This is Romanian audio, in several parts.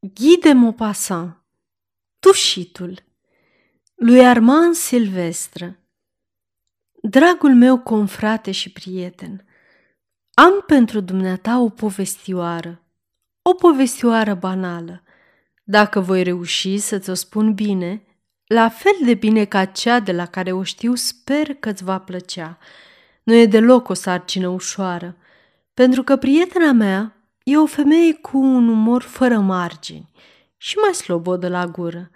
Ghide Maupassant Tușitul lui Armand Silvestră Dragul meu confrate și prieten, am pentru dumneata o povestioară, o povestioară banală. Dacă voi reuși să-ți o spun bine, la fel de bine ca cea de la care o știu, sper că-ți va plăcea. Nu e deloc o sarcină ușoară, pentru că prietena mea E o femeie cu un umor fără margini și mai slobodă la gură.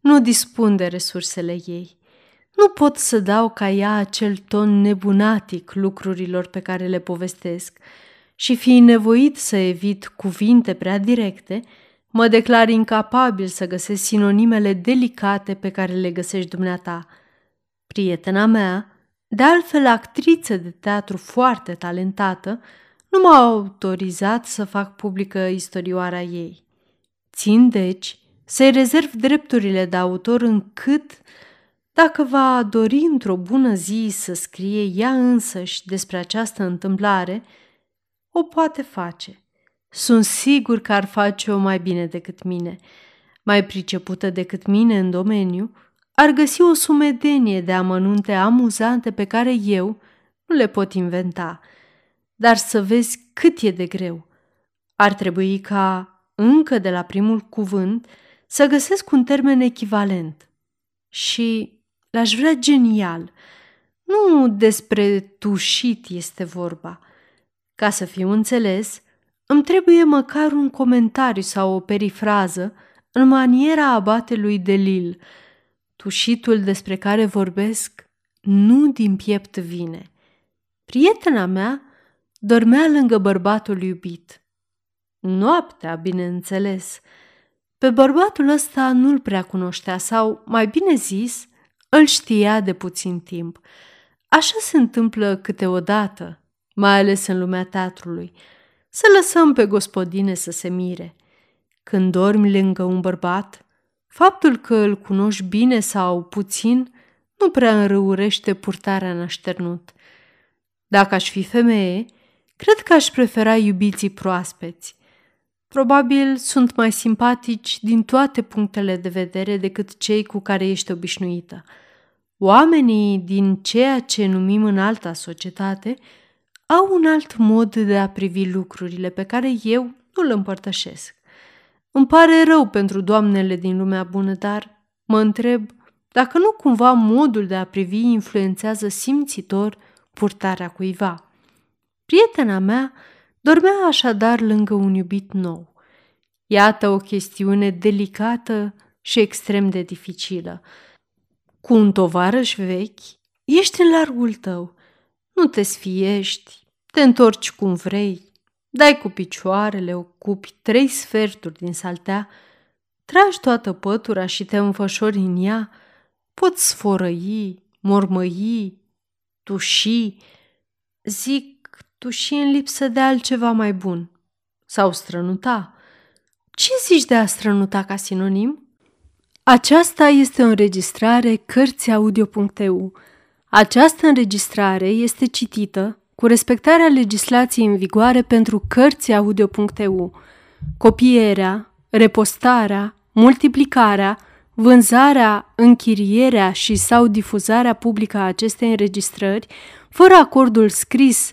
Nu dispun de resursele ei. Nu pot să dau ca ea acel ton nebunatic lucrurilor pe care le povestesc și fiind nevoit să evit cuvinte prea directe, mă declar incapabil să găsesc sinonimele delicate pe care le găsești dumneata. Prietena mea, de altfel actriță de teatru foarte talentată, nu m-au autorizat să fac publică istorioara ei. Țin, deci, să-i rezerv drepturile de autor încât, dacă va dori într-o bună zi să scrie ea însăși despre această întâmplare, o poate face. Sunt sigur că ar face-o mai bine decât mine, mai pricepută decât mine în domeniu, ar găsi o sumedenie de amănunte amuzante pe care eu nu le pot inventa – dar să vezi cât e de greu. Ar trebui ca, încă de la primul cuvânt, să găsesc un termen echivalent. Și l-aș vrea genial. Nu despre tușit este vorba. Ca să fiu înțeles, îmi trebuie măcar un comentariu sau o perifrază în maniera abatelui de Lil. Tușitul despre care vorbesc nu din piept vine. Prietena mea dormea lângă bărbatul iubit. Noaptea, bineînțeles. Pe bărbatul ăsta nu-l prea cunoștea sau, mai bine zis, îl știa de puțin timp. Așa se întâmplă câteodată, mai ales în lumea teatrului. Să lăsăm pe gospodine să se mire. Când dormi lângă un bărbat, faptul că îl cunoști bine sau puțin nu prea înrăurește purtarea în așternut. Dacă aș fi femeie, Cred că aș prefera iubiții proaspeți. Probabil sunt mai simpatici din toate punctele de vedere decât cei cu care ești obișnuită. Oamenii din ceea ce numim în alta societate au un alt mod de a privi lucrurile pe care eu nu îl împărtășesc. Îmi pare rău pentru doamnele din lumea bună, dar mă întreb dacă nu cumva modul de a privi influențează simțitor purtarea cuiva. Prietena mea dormea așadar lângă un iubit nou. Iată o chestiune delicată și extrem de dificilă. Cu un tovarăș vechi, ești în largul tău. Nu te sfiești, te întorci cum vrei, dai cu picioarele, ocupi trei sferturi din saltea, tragi toată pătura și te înfășori în ea, poți sfărăi, mormăi, tuși. Zic tu și în lipsă de altceva mai bun. Sau strănuta. Ce zici de a strănuta ca sinonim? Aceasta este o înregistrare Cărțiaudio.eu. Această înregistrare este citită cu respectarea legislației în vigoare pentru Cărțiaudio.eu. Copierea, repostarea, multiplicarea, vânzarea, închirierea și sau difuzarea publică a acestei înregistrări, fără acordul scris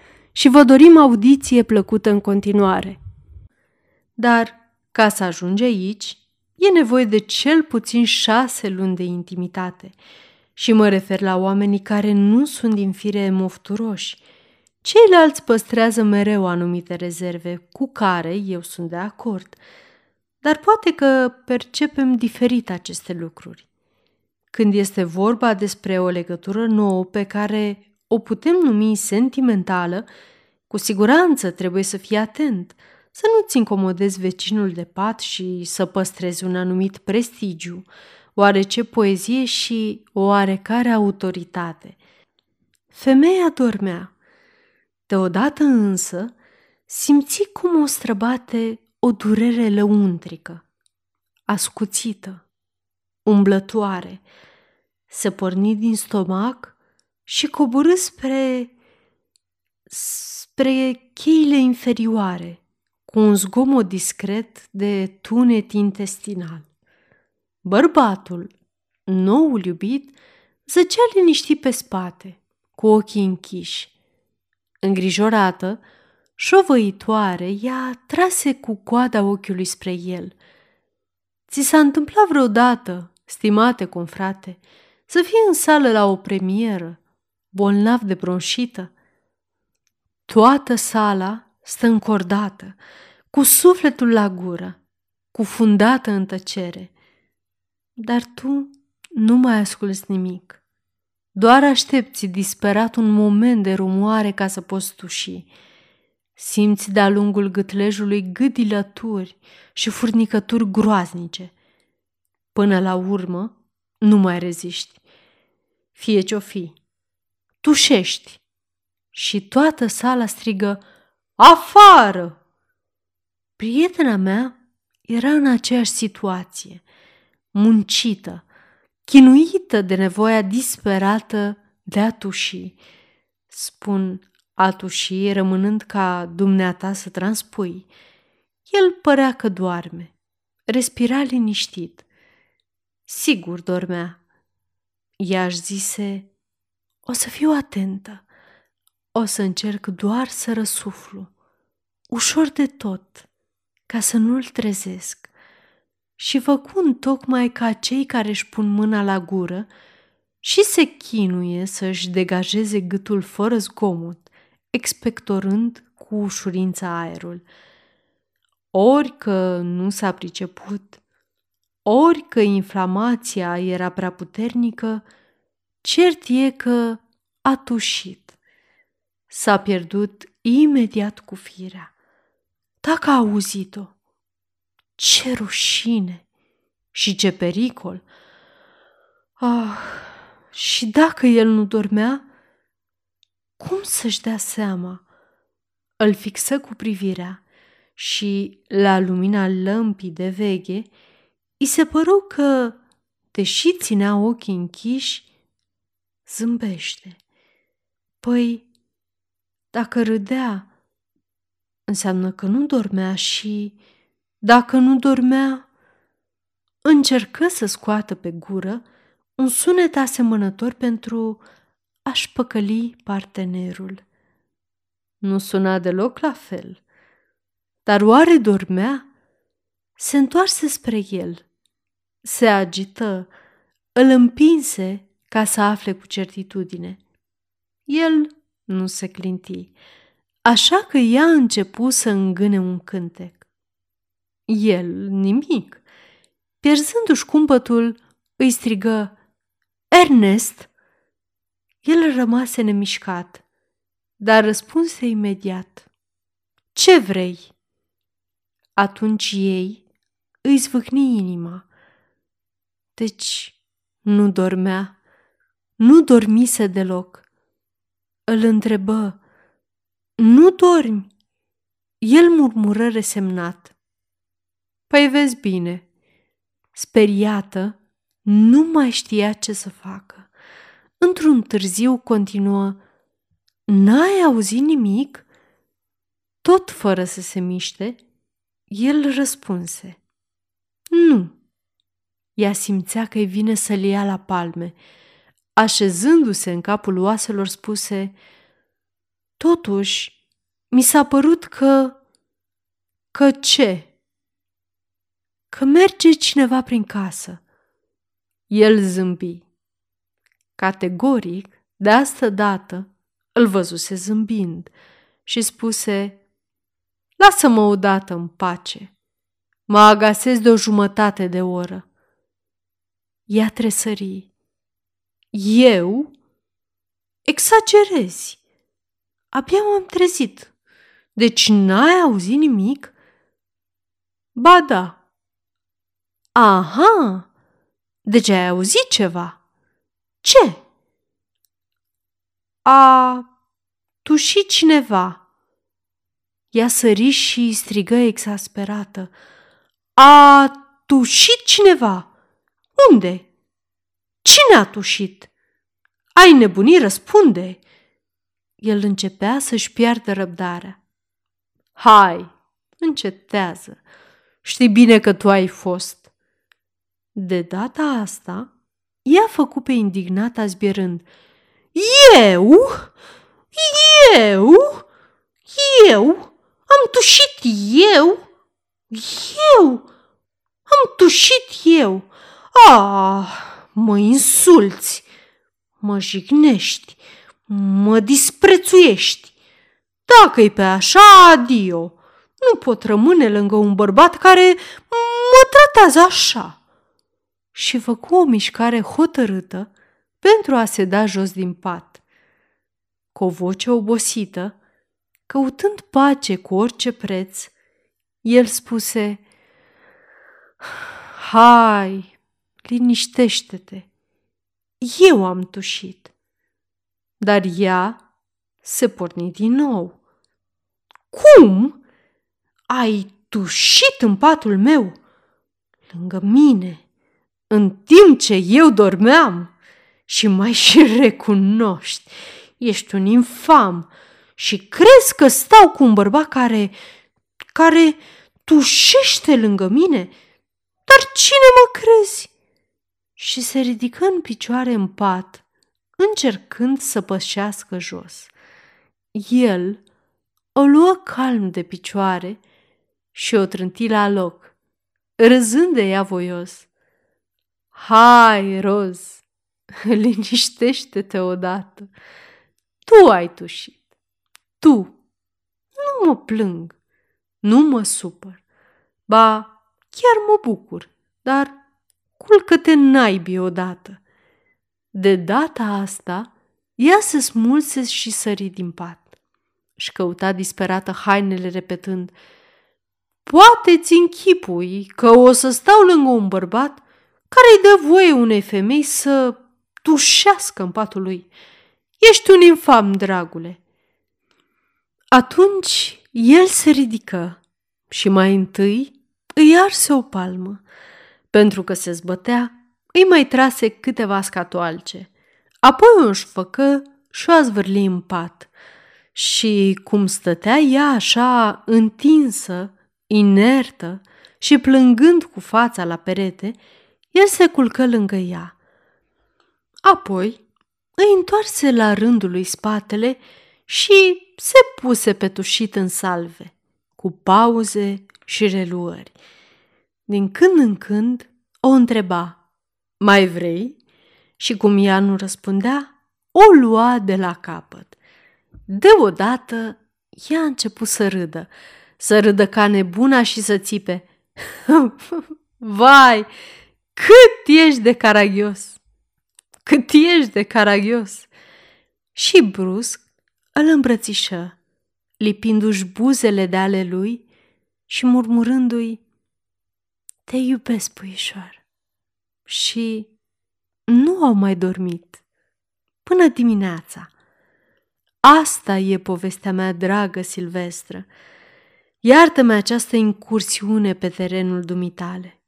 și vă dorim audiție plăcută în continuare. Dar, ca să ajungi aici, e nevoie de cel puțin șase luni de intimitate. Și mă refer la oamenii care nu sunt din fire mofturoși. Ceilalți păstrează mereu anumite rezerve, cu care eu sunt de acord. Dar poate că percepem diferit aceste lucruri. Când este vorba despre o legătură nouă pe care o putem numi sentimentală, cu siguranță trebuie să fii atent – să nu-ți incomodezi vecinul de pat și să păstrezi un anumit prestigiu, oarece poezie și oarecare autoritate. Femeia dormea. Deodată însă simți cum o străbate o durere lăuntrică, ascuțită, umblătoare. Se porni din stomac și coborâ spre spre cheile inferioare, cu un zgomot discret de tunet intestinal. Bărbatul, noul iubit, zăcea liniștit pe spate, cu ochii închiși. Îngrijorată, șovăitoare, ea trase cu coada ochiului spre el. Ți s-a întâmplat vreodată, stimate confrate, să fii în sală la o premieră, bolnav de bronșită? Toată sala stă încordată, cu sufletul la gură, cufundată în tăcere. Dar tu nu mai asculți nimic. Doar aștepți disperat un moment de rumoare ca să poți tuși. Simți de-a lungul gâtlejului gâdilături și furnicături groaznice. Până la urmă, nu mai reziști. Fie ce-o fi, tușești și toată sala strigă Afară! Prietena mea era în aceeași situație, muncită, chinuită de nevoia disperată de a tuși. Spun a tuși, rămânând ca dumneata să transpui. El părea că doarme, respira liniștit. Sigur dormea. Ea își zise, o să fiu atentă. O să încerc doar să răsuflu, ușor de tot, ca să nu-l trezesc. Și făcând tocmai ca cei care își pun mâna la gură și se chinuie să-și degajeze gâtul fără zgomot, expectorând cu ușurință aerul. Ori că nu s-a priceput, ori că inflamația era prea puternică, cert e că a tușit. S-a pierdut imediat cu firea. Dacă a auzit-o, ce rușine și ce pericol! Ah, și dacă el nu dormea, cum să-și dea seama? Îl fixă cu privirea și, la lumina lămpii de veghe, i se păru că, deși ținea ochii închiși, zâmbește. Păi, dacă râdea, înseamnă că nu dormea și, dacă nu dormea, încercă să scoată pe gură un sunet asemănător pentru a-și păcăli partenerul. Nu suna deloc la fel, dar oare dormea? Se întoarse spre el, se agită, îl împinse ca să afle cu certitudine. El nu se clinti, așa că ea a început să îngâne un cântec. El nimic. Pierzându-și cumpătul, îi strigă, Ernest! El rămase nemișcat, dar răspunse imediat, Ce vrei? Atunci ei îi zvâcni inima. Deci nu dormea, nu dormise deloc îl întrebă, Nu dormi? El murmură resemnat. Păi vezi bine. Speriată, nu mai știa ce să facă. Într-un târziu continuă, N-ai auzit nimic? Tot fără să se miște, el răspunse, Nu. Ea simțea că îi vine să-l ia la palme, așezându-se în capul oaselor, spuse Totuși, mi s-a părut că... Că ce? Că merge cineva prin casă. El zâmbi. Categoric, de asta dată, îl văzuse zâmbind și spuse Lasă-mă odată în pace. Mă agasez de o jumătate de oră. Ea tresării eu? Exagerezi. Abia m-am trezit. Deci n-ai auzit nimic? Ba da. Aha! Deci ai auzit ceva? Ce? A tușit cineva. Ea sări și strigă exasperată. A tușit cineva. Unde? Cine a tușit? Ai nebunii, răspunde! El începea să-și piardă răbdarea. Hai, încetează. Știi bine că tu ai fost. De data asta, ea a făcut pe indignata zbierând. Eu? Eu? Eu? Am tușit eu? Eu? Am tușit eu? Ah, mă insulți, mă jignești, mă disprețuiești. Dacă-i pe așa, adio. Nu pot rămâne lângă un bărbat care mă tratează așa. Și făcu o mișcare hotărâtă pentru a se da jos din pat. Cu o voce obosită, căutând pace cu orice preț, el spuse, Hai, liniștește-te, eu am tușit. Dar ea se porni din nou. Cum? Ai tușit în patul meu? Lângă mine, în timp ce eu dormeam? Și mai și recunoști, ești un infam și crezi că stau cu un bărbat care, care tușește lângă mine? Dar cine mă crezi? Și se ridică în picioare în pat, încercând să pășească jos. El o luă calm de picioare și o trânti la loc, râzând de ea voios. Hai, Roz, liniștește-te odată. Tu ai tușit. Tu. Nu mă plâng. Nu mă supăr. Ba, chiar mă bucur, dar culcă-te naibii odată. De data asta, ea se smulse și sări din pat. Și căuta disperată hainele repetând, Poate-ți închipui că o să stau lângă un bărbat care îi dă voie unei femei să tușească în patul lui. Ești un infam, dragule. Atunci el se ridică și mai întâi îi arse o palmă. Pentru că se zbătea, îi mai trase câteva scatoalce. Apoi o își făcă și o zvârli în pat. Și cum stătea ea așa întinsă, inertă și plângând cu fața la perete, el se culcă lângă ea. Apoi îi întoarse la rândul lui spatele și se puse petușit în salve, cu pauze și reluări. Din când în când o întreba, mai vrei? Și cum ea nu răspundea, o lua de la capăt. Deodată, ea a început să râdă, să râdă ca nebuna și să țipe. Vai, cât ești de caragios! Cât ești de caragios! Și brusc îl îmbrățișă, lipindu-și buzele de ale lui și murmurându-i Te iubesc, puișoar! Și nu au mai dormit până dimineața. Asta e povestea mea dragă, Silvestră. Iartă-mi această incursiune pe terenul dumitale.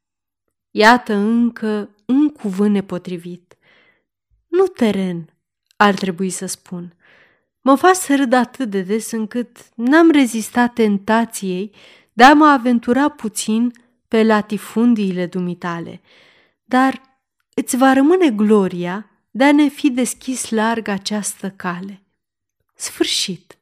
Iată încă un cuvânt nepotrivit. Nu teren, ar trebui să spun. Mă fac să râd atât de des încât n-am rezistat tentației de a mă aventura puțin pe latifundiile dumitale, dar îți va rămâne gloria de a ne fi deschis larg această cale. Sfârșit!